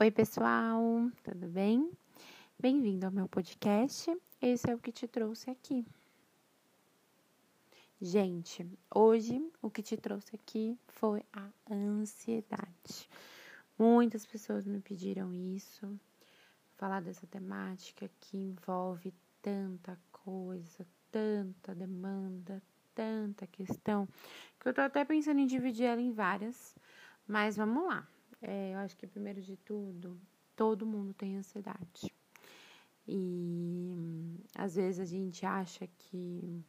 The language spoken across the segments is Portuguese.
Oi, pessoal, tudo bem? Bem-vindo ao meu podcast. Esse é o que te trouxe aqui. Gente, hoje o que te trouxe aqui foi a ansiedade. Muitas pessoas me pediram isso, falar dessa temática que envolve tanta coisa, tanta demanda, tanta questão, que eu tô até pensando em dividir ela em várias, mas vamos lá. É, eu acho que primeiro de tudo, todo mundo tem ansiedade. E às vezes a gente acha que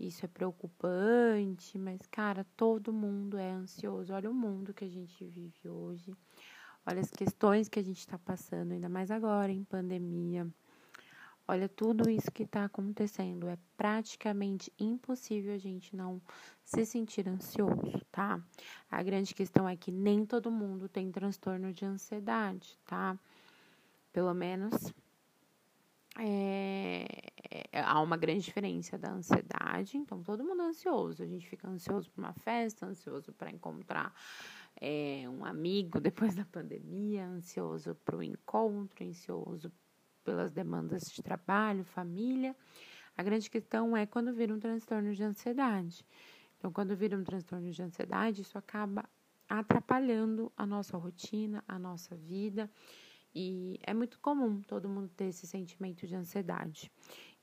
isso é preocupante, mas cara, todo mundo é ansioso. Olha o mundo que a gente vive hoje. Olha as questões que a gente está passando, ainda mais agora em pandemia. Olha tudo isso que está acontecendo. É praticamente impossível a gente não se sentir ansioso, tá? A grande questão é que nem todo mundo tem transtorno de ansiedade, tá? Pelo menos é, é, há uma grande diferença da ansiedade. Então, todo mundo é ansioso. A gente fica ansioso para uma festa, ansioso para encontrar é, um amigo depois da pandemia, ansioso para o encontro, ansioso pelas demandas de trabalho, família. A grande questão é quando vira um transtorno de ansiedade. Então, quando vira um transtorno de ansiedade, isso acaba atrapalhando a nossa rotina, a nossa vida. E é muito comum todo mundo ter esse sentimento de ansiedade.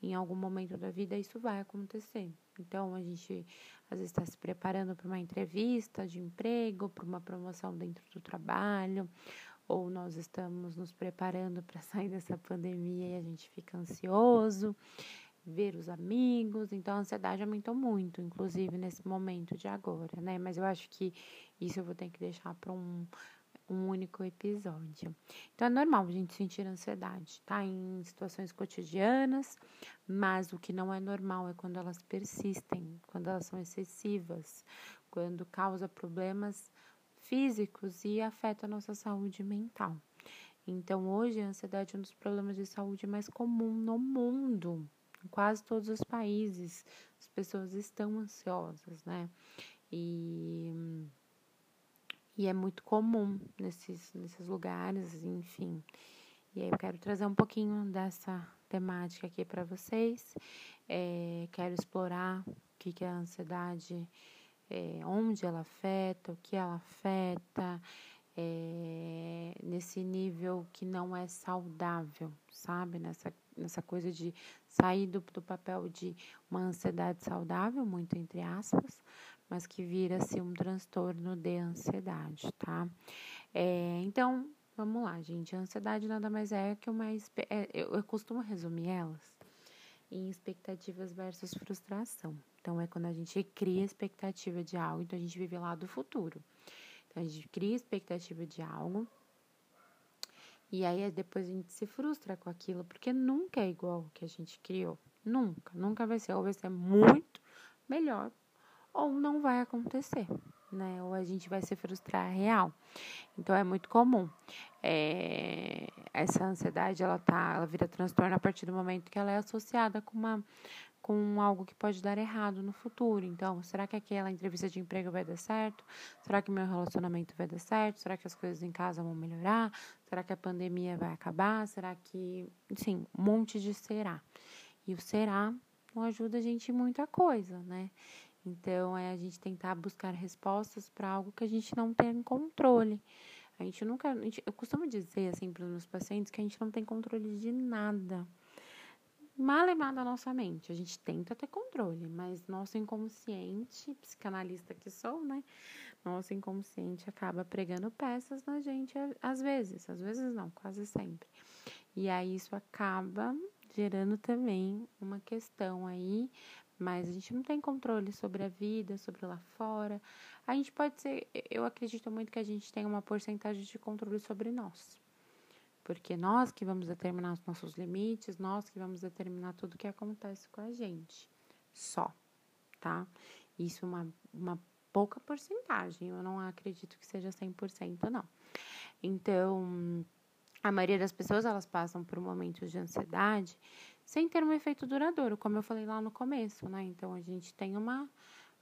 Em algum momento da vida isso vai acontecer. Então a gente às vezes está se preparando para uma entrevista de emprego, para uma promoção dentro do trabalho, ou nós estamos nos preparando para sair dessa pandemia e a gente fica ansioso, ver os amigos, então a ansiedade aumentou muito, inclusive nesse momento de agora, né? Mas eu acho que isso eu vou ter que deixar para um, um único episódio. Então é normal a gente sentir ansiedade, tá? Em situações cotidianas, mas o que não é normal é quando elas persistem, quando elas são excessivas, quando causa problemas físicos e afeta a nossa saúde mental. Então, hoje, a ansiedade é um dos problemas de saúde mais comum no mundo. Em quase todos os países, as pessoas estão ansiosas, né? E, e é muito comum nesses, nesses lugares, enfim. E aí eu quero trazer um pouquinho dessa temática aqui para vocês. É, quero explorar o que, que é a ansiedade é, onde ela afeta, o que ela afeta, é, nesse nível que não é saudável, sabe? Nessa, nessa coisa de sair do, do papel de uma ansiedade saudável, muito entre aspas, mas que vira-se um transtorno de ansiedade, tá? É, então, vamos lá, gente. A ansiedade nada mais é que uma. É, eu, eu costumo resumir elas em expectativas versus frustração. Então, é quando a gente cria expectativa de algo, então a gente vive lá do futuro. Então, a gente cria expectativa de algo, e aí depois a gente se frustra com aquilo, porque nunca é igual o que a gente criou. Nunca, nunca vai ser. Ou vai ser muito melhor, ou não vai acontecer, né? Ou a gente vai se frustrar real. Então é muito comum. É, essa ansiedade, ela tá, ela vira transtorno a partir do momento que ela é associada com uma com algo que pode dar errado no futuro. Então, será que aquela entrevista de emprego vai dar certo? Será que meu relacionamento vai dar certo? Será que as coisas em casa vão melhorar? Será que a pandemia vai acabar? Será que, sim, um monte de será. E o será não ajuda a gente em muita coisa, né? Então, é a gente tentar buscar respostas para algo que a gente não tem controle. A gente nunca. A gente, eu costumo dizer assim para os meus pacientes que a gente não tem controle de nada malemar da nossa mente. A gente tenta ter controle, mas nosso inconsciente, psicanalista que sou, né? Nosso inconsciente acaba pregando peças na gente às vezes, às vezes não, quase sempre. E aí isso acaba gerando também uma questão aí, mas a gente não tem controle sobre a vida, sobre lá fora. A gente pode ser, eu acredito muito que a gente tem uma porcentagem de controle sobre nós porque nós que vamos determinar os nossos limites, nós que vamos determinar tudo que acontece com a gente. Só, tá? Isso é uma, uma pouca porcentagem, eu não acredito que seja 100% não. Então, a maioria das pessoas, elas passam por momentos de ansiedade sem ter um efeito duradouro, como eu falei lá no começo, né? Então, a gente tem uma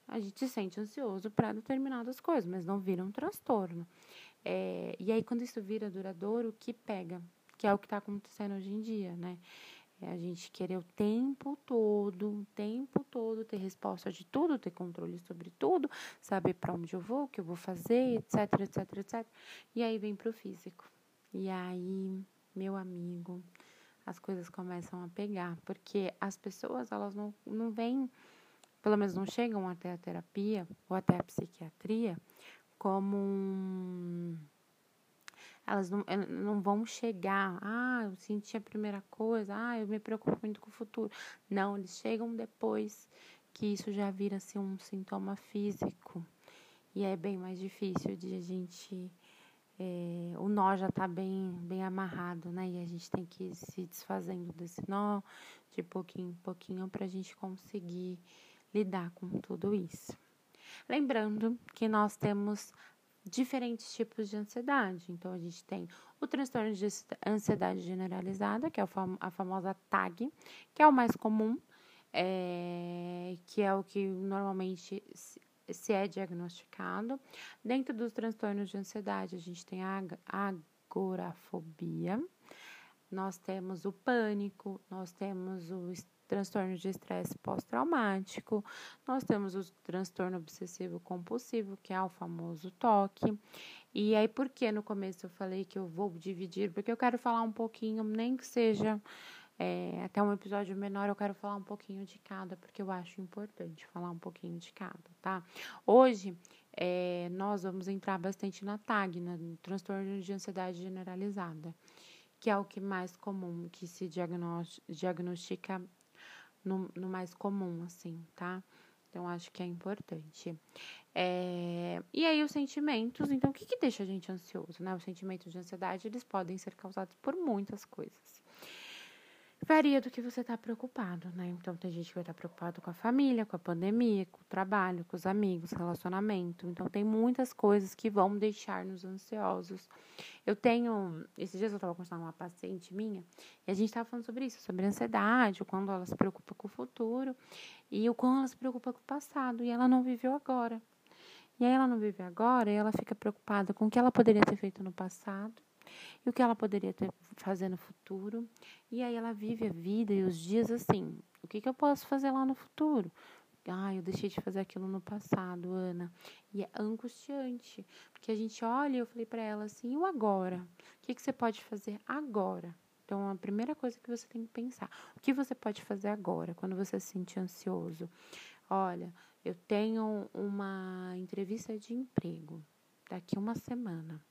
a gente se sente ansioso para determinadas coisas, mas não vira um transtorno. É, e aí, quando isso vira duradouro, o que pega? Que é o que está acontecendo hoje em dia, né? É a gente querer o tempo todo, o tempo todo ter resposta de tudo, ter controle sobre tudo, saber para onde eu vou, o que eu vou fazer, etc, etc, etc. E aí vem para o físico. E aí, meu amigo, as coisas começam a pegar, porque as pessoas, elas não, não vêm, pelo menos não chegam até a terapia ou até a psiquiatria como um elas não, não vão chegar, ah, eu senti a primeira coisa, ah, eu me preocupo muito com o futuro. Não, eles chegam depois que isso já vira assim, um sintoma físico. E é bem mais difícil de a gente. É, o nó já está bem, bem amarrado, né? E a gente tem que ir se desfazendo desse nó de pouquinho em pouquinho para a gente conseguir lidar com tudo isso. Lembrando que nós temos diferentes tipos de ansiedade. Então, a gente tem o transtorno de ansiedade generalizada, que é a famosa TAG, que é o mais comum, é, que é o que normalmente se é diagnosticado. Dentro dos transtornos de ansiedade, a gente tem a agorafobia, nós temos o pânico, nós temos o transtorno de estresse pós-traumático, nós temos o transtorno obsessivo compulsivo, que é o famoso TOC. E aí, por que no começo eu falei que eu vou dividir? Porque eu quero falar um pouquinho, nem que seja é, até um episódio menor, eu quero falar um pouquinho de cada, porque eu acho importante falar um pouquinho de cada, tá? Hoje, é, nós vamos entrar bastante na TAG, no transtorno de ansiedade generalizada, que é o que mais comum, que se diagnostica no, no mais comum, assim, tá? Então, acho que é importante. É, e aí, os sentimentos. Então, o que, que deixa a gente ansioso, né? Os sentimentos de ansiedade, eles podem ser causados por muitas coisas. Varia do que você está preocupado, né? Então, tem gente que vai estar tá preocupado com a família, com a pandemia, com o trabalho, com os amigos, relacionamento. Então, tem muitas coisas que vão deixar-nos ansiosos. Eu tenho. Esses dias eu estava conversando com uma paciente minha e a gente estava falando sobre isso, sobre ansiedade, o quando ela se preocupa com o futuro e o quando ela se preocupa com o passado. E ela não viveu agora. E aí ela não vive agora e ela fica preocupada com o que ela poderia ter feito no passado e o que ela poderia ter fazer no futuro. E aí ela vive a vida e os dias assim, o que, que eu posso fazer lá no futuro? Ah, eu deixei de fazer aquilo no passado, Ana. E é angustiante, porque a gente olha, eu falei para ela assim, e o agora? O que, que você pode fazer agora? Então, a primeira coisa que você tem que pensar, o que você pode fazer agora, quando você se sente ansioso? Olha, eu tenho uma entrevista de emprego daqui uma semana.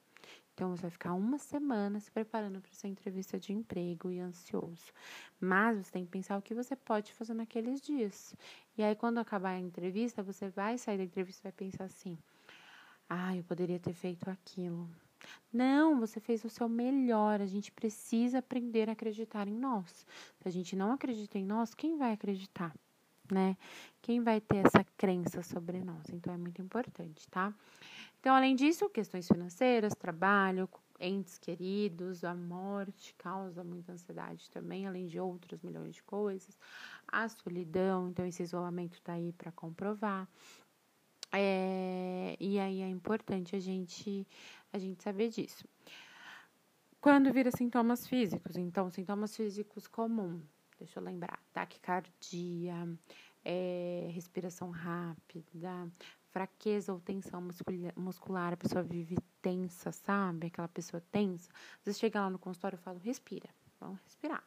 Então, você vai ficar uma semana se preparando para essa entrevista de emprego e ansioso. Mas você tem que pensar o que você pode fazer naqueles dias. E aí, quando acabar a entrevista, você vai sair da entrevista e vai pensar assim: ah, eu poderia ter feito aquilo. Não, você fez o seu melhor. A gente precisa aprender a acreditar em nós. Se a gente não acredita em nós, quem vai acreditar? Né? Quem vai ter essa crença sobre nós? Então é muito importante, tá? Então, além disso, questões financeiras, trabalho, entes queridos, a morte causa muita ansiedade também, além de outros milhões de coisas. A solidão, então esse isolamento está aí para comprovar. É, e aí é importante a gente, a gente saber disso. Quando vira sintomas físicos, então musculos físicos comuns, deixa eu lembrar, taquicardia, é, respiração rápida, fraqueza ou tensão muscular, a pessoa vive tensa, sabe? Aquela pessoa tensa. Vezes chega lá no consultório e falo, respira, vamos respirar.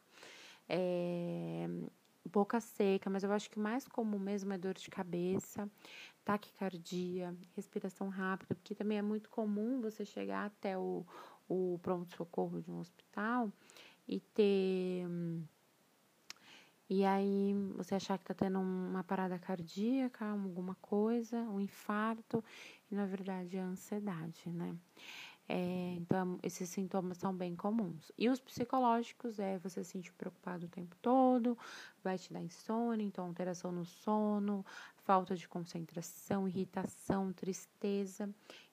É, boca seca, mas eu acho que o mais comum mesmo é dor de cabeça, taquicardia, respiração rápida, porque também é muito comum você chegar até o, o pronto-socorro de um hospital e ter e aí você achar que está tendo uma parada cardíaca, alguma coisa, um infarto, e na verdade é ansiedade, né? É, então, esses sintomas são bem comuns. E os psicológicos é você se sentir preocupado o tempo todo, vai te dar insônia, então alteração no sono, falta de concentração, irritação, tristeza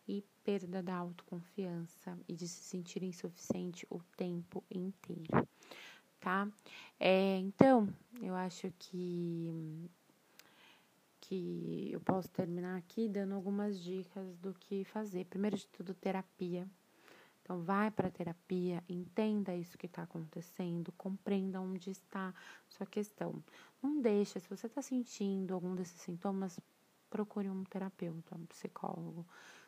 e perda da autoconfiança e de se sentir insuficiente o tempo inteiro tá? É, então, eu acho que que eu posso terminar aqui dando algumas dicas do que fazer. Primeiro de tudo, terapia. Então, vai para terapia, entenda isso que está acontecendo, compreenda onde está sua questão. Não deixa, se você está sentindo algum desses sintomas, procure um terapeuta, um psicólogo.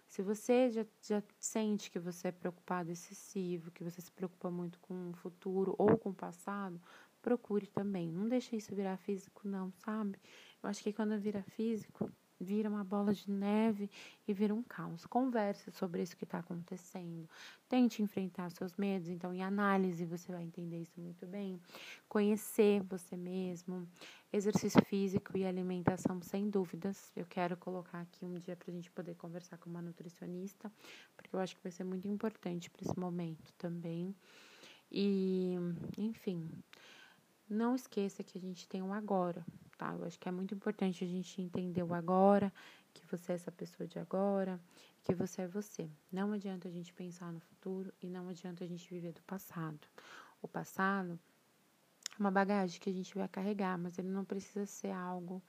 Se você já, já sente que você é preocupado excessivo, que você se preocupa muito com o futuro ou com o passado, procure também. Não deixe isso virar físico, não, sabe? Eu acho que quando vira físico, vira uma bola de neve e vira um caos. Converse sobre isso que está acontecendo. Tente enfrentar seus medos. Então, em análise, você vai entender isso muito bem. Conhecer você mesmo. Exercício físico e alimentação, sem dúvidas. Eu quero colocar aqui um dia para a gente poder conversar com uma nutricionista, porque eu acho que vai ser muito importante para esse momento também. E, enfim, não esqueça que a gente tem um agora tá? Eu acho que é muito importante a gente entender o agora, que você é essa pessoa de agora, que você é você. Não adianta a gente pensar no futuro e não adianta a gente viver do passado. O passado é uma bagagem que a gente vai carregar, mas ele não precisa ser algo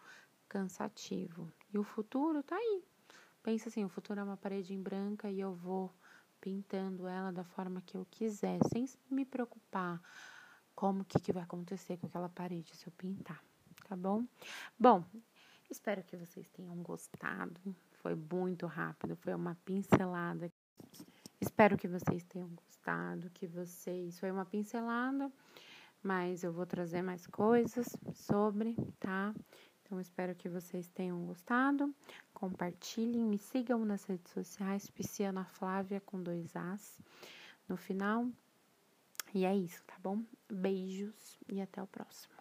cansativo. E o futuro tá aí. Pensa assim, o futuro é uma parede em branca e eu vou pintando ela da forma que eu quiser, sem me preocupar como que, que vai acontecer com aquela parede se eu pintar tá bom? Bom, espero que vocês tenham gostado. Foi muito rápido, foi uma pincelada. Espero que vocês tenham gostado, que vocês. Foi uma pincelada, mas eu vou trazer mais coisas sobre, tá? Então, espero que vocês tenham gostado. Compartilhem, me sigam nas redes sociais, Pisciana Flávia com dois As no final. E é isso, tá bom? Beijos e até o próximo.